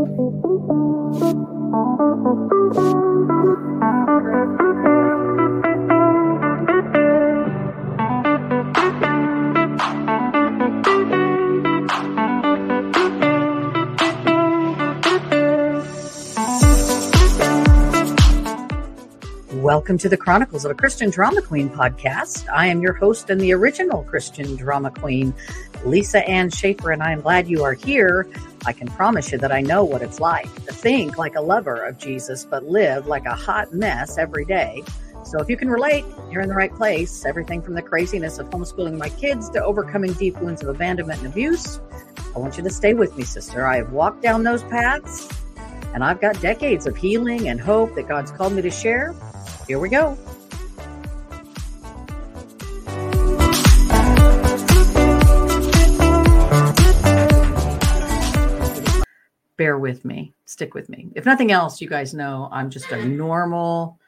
Thank you. Welcome to the Chronicles of a Christian Drama Queen podcast. I am your host and the original Christian Drama Queen, Lisa Ann Schaefer, and I am glad you are here. I can promise you that I know what it's like to think like a lover of Jesus, but live like a hot mess every day. So if you can relate, you're in the right place. Everything from the craziness of homeschooling my kids to overcoming deep wounds of abandonment and abuse. I want you to stay with me, sister. I have walked down those paths and I've got decades of healing and hope that God's called me to share. Here we go. Bear with me, stick with me. If nothing else, you guys know I'm just a normal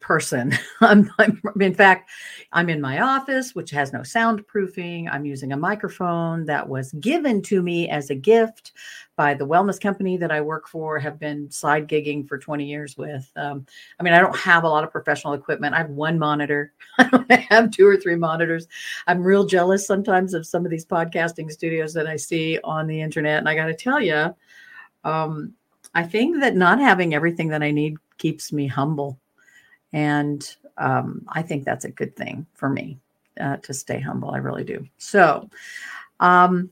person. I'm, I'm, in fact, I'm in my office, which has no soundproofing. I'm using a microphone that was given to me as a gift by the wellness company that I work for, have been side gigging for 20 years with. Um, I mean, I don't have a lot of professional equipment. I have one monitor. I have two or three monitors. I'm real jealous sometimes of some of these podcasting studios that I see on the internet. And I got to tell you, um, I think that not having everything that I need keeps me humble. And um, I think that's a good thing for me uh, to stay humble. I really do. So, um,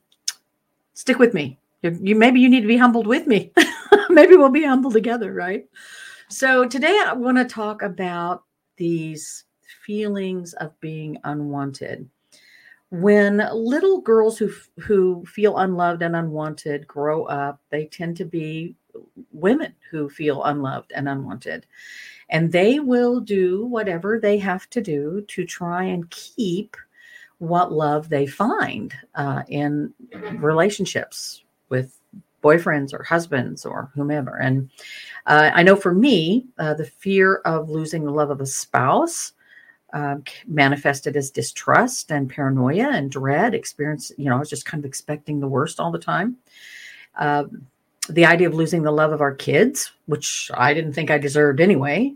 stick with me you maybe you need to be humbled with me. maybe we'll be humbled together, right? So today I want to talk about these feelings of being unwanted. When little girls who who feel unloved and unwanted grow up, they tend to be women who feel unloved and unwanted. And they will do whatever they have to do to try and keep what love they find uh, in relationships, with boyfriends or husbands or whomever. And uh, I know for me, uh, the fear of losing the love of a spouse uh, manifested as distrust and paranoia and dread. Experience, you know, I was just kind of expecting the worst all the time. Um, the idea of losing the love of our kids, which I didn't think I deserved anyway.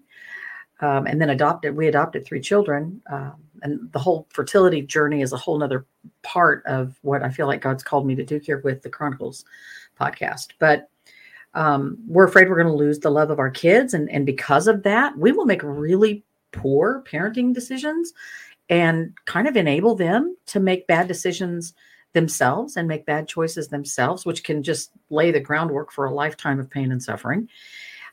Um, and then adopted, we adopted three children. Um, and the whole fertility journey is a whole nother part of what I feel like God's called me to do here with the Chronicles podcast. But um, we're afraid we're going to lose the love of our kids. And, and because of that, we will make really poor parenting decisions and kind of enable them to make bad decisions themselves and make bad choices themselves, which can just lay the groundwork for a lifetime of pain and suffering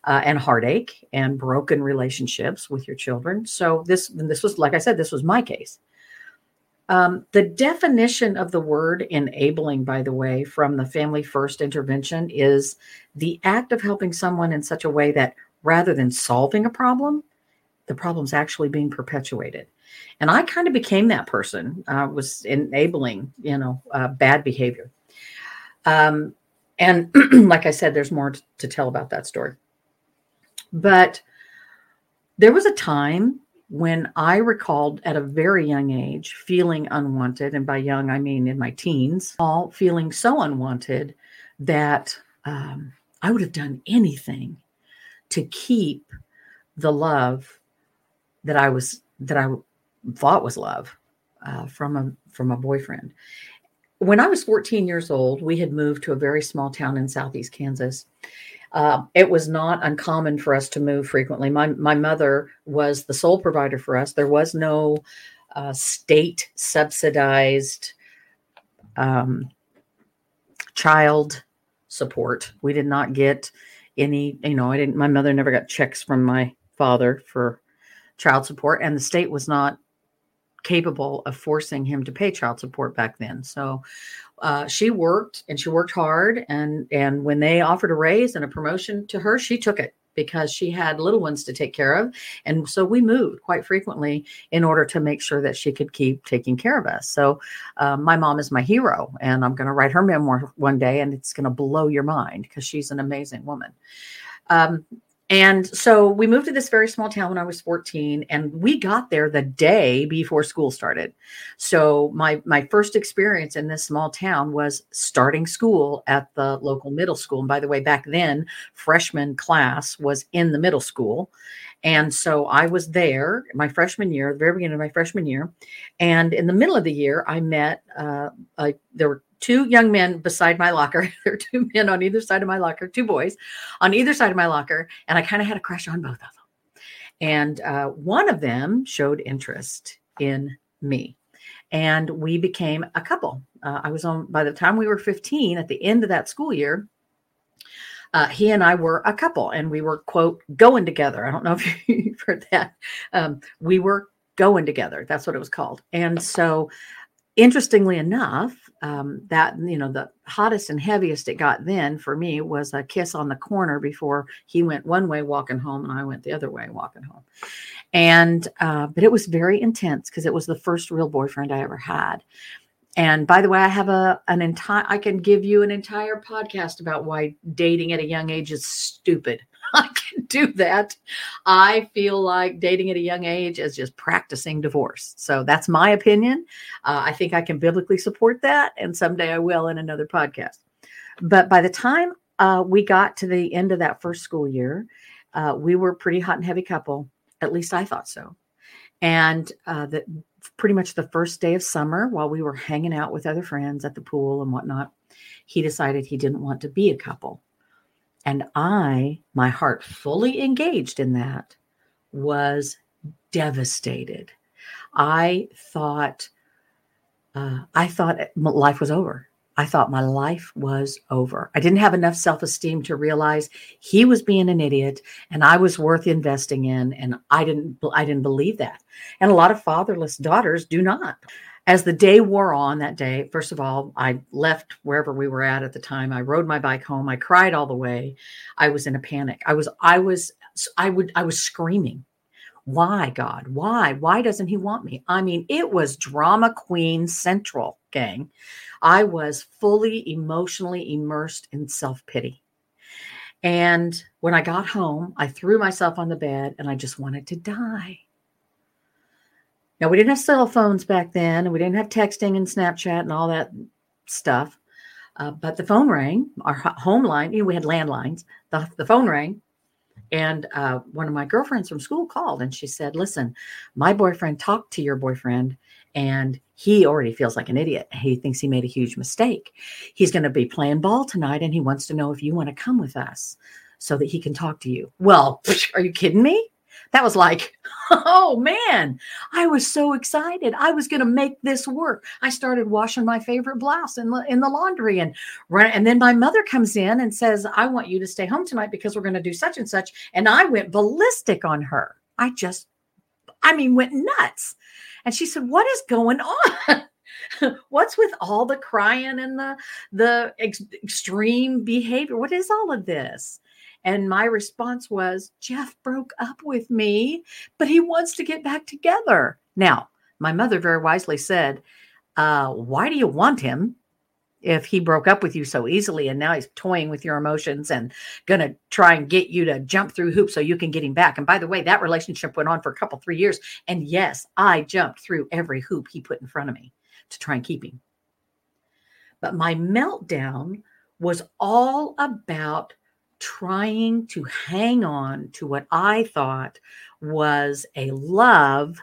uh, and heartache and broken relationships with your children. So this this was like I said, this was my case. Um, the definition of the word enabling, by the way, from the Family First intervention is the act of helping someone in such a way that rather than solving a problem, the problem's actually being perpetuated. And I kind of became that person, uh, was enabling, you know, uh, bad behavior. Um, and like I said, there's more to tell about that story. But there was a time when I recalled at a very young age feeling unwanted, and by young I mean in my teens, all feeling so unwanted that um, I would have done anything to keep the love that I was that I thought was love uh, from a from a boyfriend. When I was 14 years old, we had moved to a very small town in southeast Kansas, uh, it was not uncommon for us to move frequently. My my mother was the sole provider for us. There was no uh, state subsidized um, child support. We did not get any. You know, I didn't. My mother never got checks from my father for child support, and the state was not capable of forcing him to pay child support back then. So uh, she worked and she worked hard and and when they offered a raise and a promotion to her she took it because she had little ones to take care of. And so we moved quite frequently in order to make sure that she could keep taking care of us. So uh, my mom is my hero and i'm going to write her memoir one day and it's going to blow your mind because she's an amazing woman. Um, and so we moved to this very small town when I was 14 and we got there the day before school started. So my my first experience in this small town was starting school at the local middle school. And by the way, back then freshman class was in the middle school. And so I was there my freshman year, the very beginning of my freshman year. And in the middle of the year, I met, uh, a, there were two young men beside my locker. there were two men on either side of my locker, two boys on either side of my locker. And I kind of had a crush on both of them. And uh, one of them showed interest in me. And we became a couple. Uh, I was on, by the time we were 15, at the end of that school year, uh, he and I were a couple and we were, quote, going together. I don't know if you've heard that. Um, we were going together. That's what it was called. And so, interestingly enough, um, that you know the hottest and heaviest it got then for me was a kiss on the corner before he went one way walking home and I went the other way walking home, and uh, but it was very intense because it was the first real boyfriend I ever had. And by the way, I have a an entire I can give you an entire podcast about why dating at a young age is stupid. I can do that. I feel like dating at a young age is just practicing divorce. So that's my opinion. Uh, I think I can biblically support that, and someday I will in another podcast. But by the time uh, we got to the end of that first school year, uh, we were pretty hot and heavy couple. At least I thought so. And uh, that pretty much the first day of summer, while we were hanging out with other friends at the pool and whatnot, he decided he didn't want to be a couple. And I, my heart fully engaged in that, was devastated. I thought, uh, I thought life was over. I thought my life was over. I didn't have enough self esteem to realize he was being an idiot and I was worth investing in. And I didn't, I didn't believe that. And a lot of fatherless daughters do not as the day wore on that day, first of all, I left wherever we were at at the time. I rode my bike home. I cried all the way. I was in a panic. I was, I was, I would, I was screaming. Why, God? Why? Why doesn't he want me? I mean, it was drama queen central, gang. I was fully emotionally immersed in self pity. And when I got home, I threw myself on the bed and I just wanted to die. Now, we didn't have cell phones back then, and we didn't have texting and Snapchat and all that stuff. Uh, but the phone rang, our home line, you know, we had landlines. The, the phone rang, and uh, one of my girlfriends from school called and she said, Listen, my boyfriend talked to your boyfriend, and he already feels like an idiot. He thinks he made a huge mistake. He's going to be playing ball tonight, and he wants to know if you want to come with us so that he can talk to you. Well, are you kidding me? That was like, oh man, I was so excited. I was going to make this work. I started washing my favorite blouse in the, in the laundry and run. And then my mother comes in and says, I want you to stay home tonight because we're going to do such and such. And I went ballistic on her. I just, I mean, went nuts. And she said, what is going on? what's with all the crying and the the ex- extreme behavior what is all of this and my response was, Jeff broke up with me, but he wants to get back together. Now, my mother very wisely said, uh, Why do you want him? If he broke up with you so easily and now he's toying with your emotions and going to try and get you to jump through hoops so you can get him back. And by the way, that relationship went on for a couple, three years. And yes, I jumped through every hoop he put in front of me to try and keep him. But my meltdown was all about trying to hang on to what I thought was a love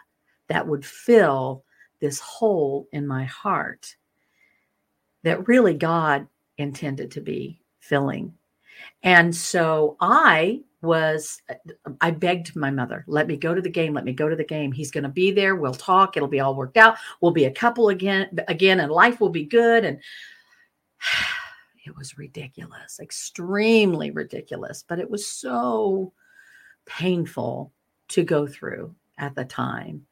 that would fill this hole in my heart that really God intended to be filling. And so I was, I begged my mother, let me go to the game. Let me go to the game. He's going to be there. We'll talk. It'll be all worked out. We'll be a couple again, again, and life will be good. And it was ridiculous, extremely ridiculous, but it was so painful to go through at the time.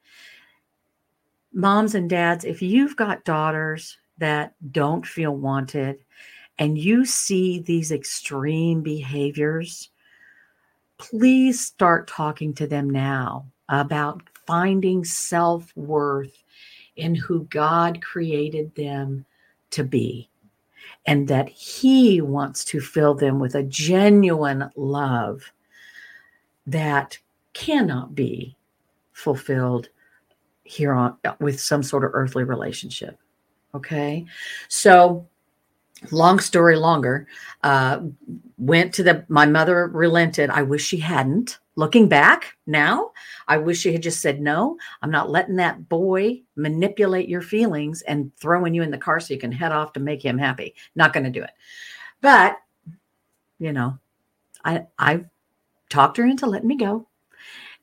Moms and dads, if you've got daughters that don't feel wanted and you see these extreme behaviors, please start talking to them now about finding self worth in who God created them to be and that He wants to fill them with a genuine love that cannot be fulfilled here on with some sort of earthly relationship. Okay. So long story longer, uh, went to the, my mother relented. I wish she hadn't. Looking back now, I wish she had just said, no, I'm not letting that boy manipulate your feelings and throwing you in the car so you can head off to make him happy. Not going to do it. But, you know, I, I talked her into letting me go.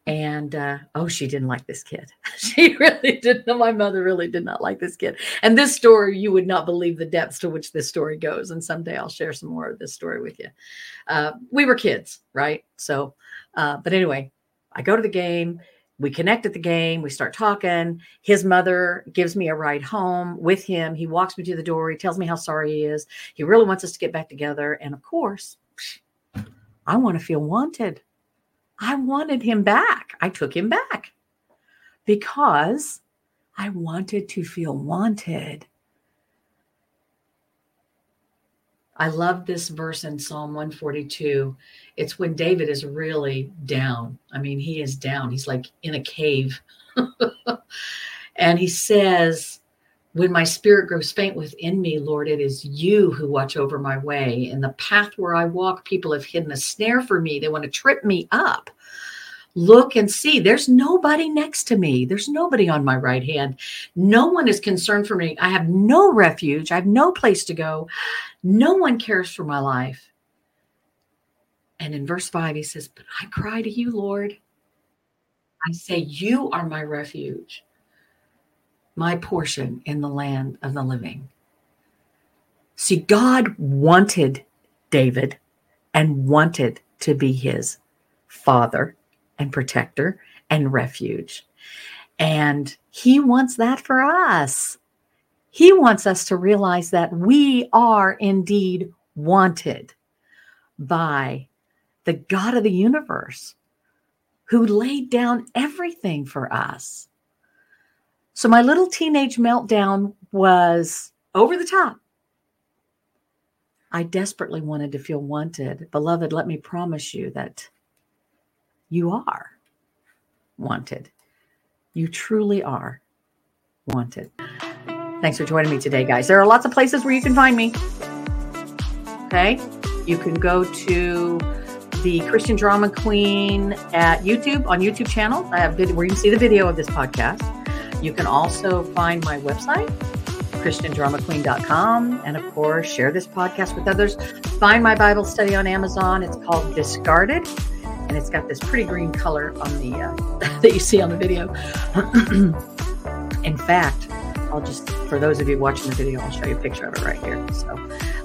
And uh, oh, she didn't like this kid. she really didn't. My mother really did not like this kid. And this story, you would not believe the depths to which this story goes. And someday I'll share some more of this story with you. Uh, we were kids, right? So, uh, but anyway, I go to the game. We connect at the game. We start talking. His mother gives me a ride home with him. He walks me to the door. He tells me how sorry he is. He really wants us to get back together. And of course, I want to feel wanted. I wanted him back. I took him back because I wanted to feel wanted. I love this verse in Psalm 142. It's when David is really down. I mean, he is down. He's like in a cave. and he says, When my spirit grows faint within me, Lord, it is you who watch over my way. In the path where I walk, people have hidden a snare for me. They want to trip me up. Look and see. There's nobody next to me. There's nobody on my right hand. No one is concerned for me. I have no refuge. I have no place to go. No one cares for my life. And in verse 5 he says but i cry to you lord. I say you are my refuge my portion in the land of the living see god wanted david and wanted to be his father and protector and refuge. And he wants that for us. He wants us to realize that we are indeed wanted by the God of the universe who laid down everything for us. So my little teenage meltdown was over the top. I desperately wanted to feel wanted. Beloved, let me promise you that you are wanted. You truly are wanted. Thanks for joining me today, guys. There are lots of places where you can find me. Okay. You can go to the Christian Drama Queen at YouTube on YouTube channel. I have where you can see the video of this podcast. You can also find my website, ChristianDramaQueen.com, and of course, share this podcast with others. Find my Bible study on Amazon. It's called Discarded and it's got this pretty green color on the uh, that you see on the video. In fact, I'll just for those of you watching the video, I'll show you a picture of it right here. So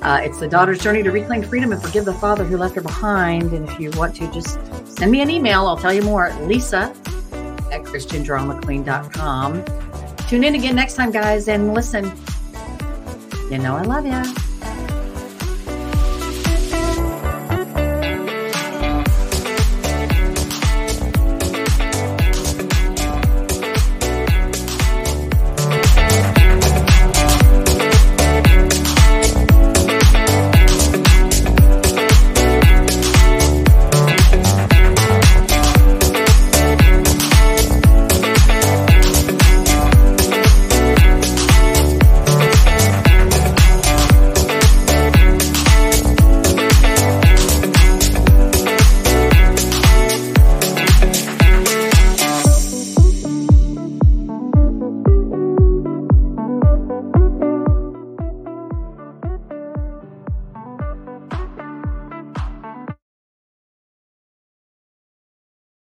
uh, it's the daughter's journey to reclaim freedom and forgive the father who left her behind. And if you want to, just send me an email. I'll tell you more. Lisa at ChristianDramaQueen.com. Tune in again next time, guys, and listen. You know I love you.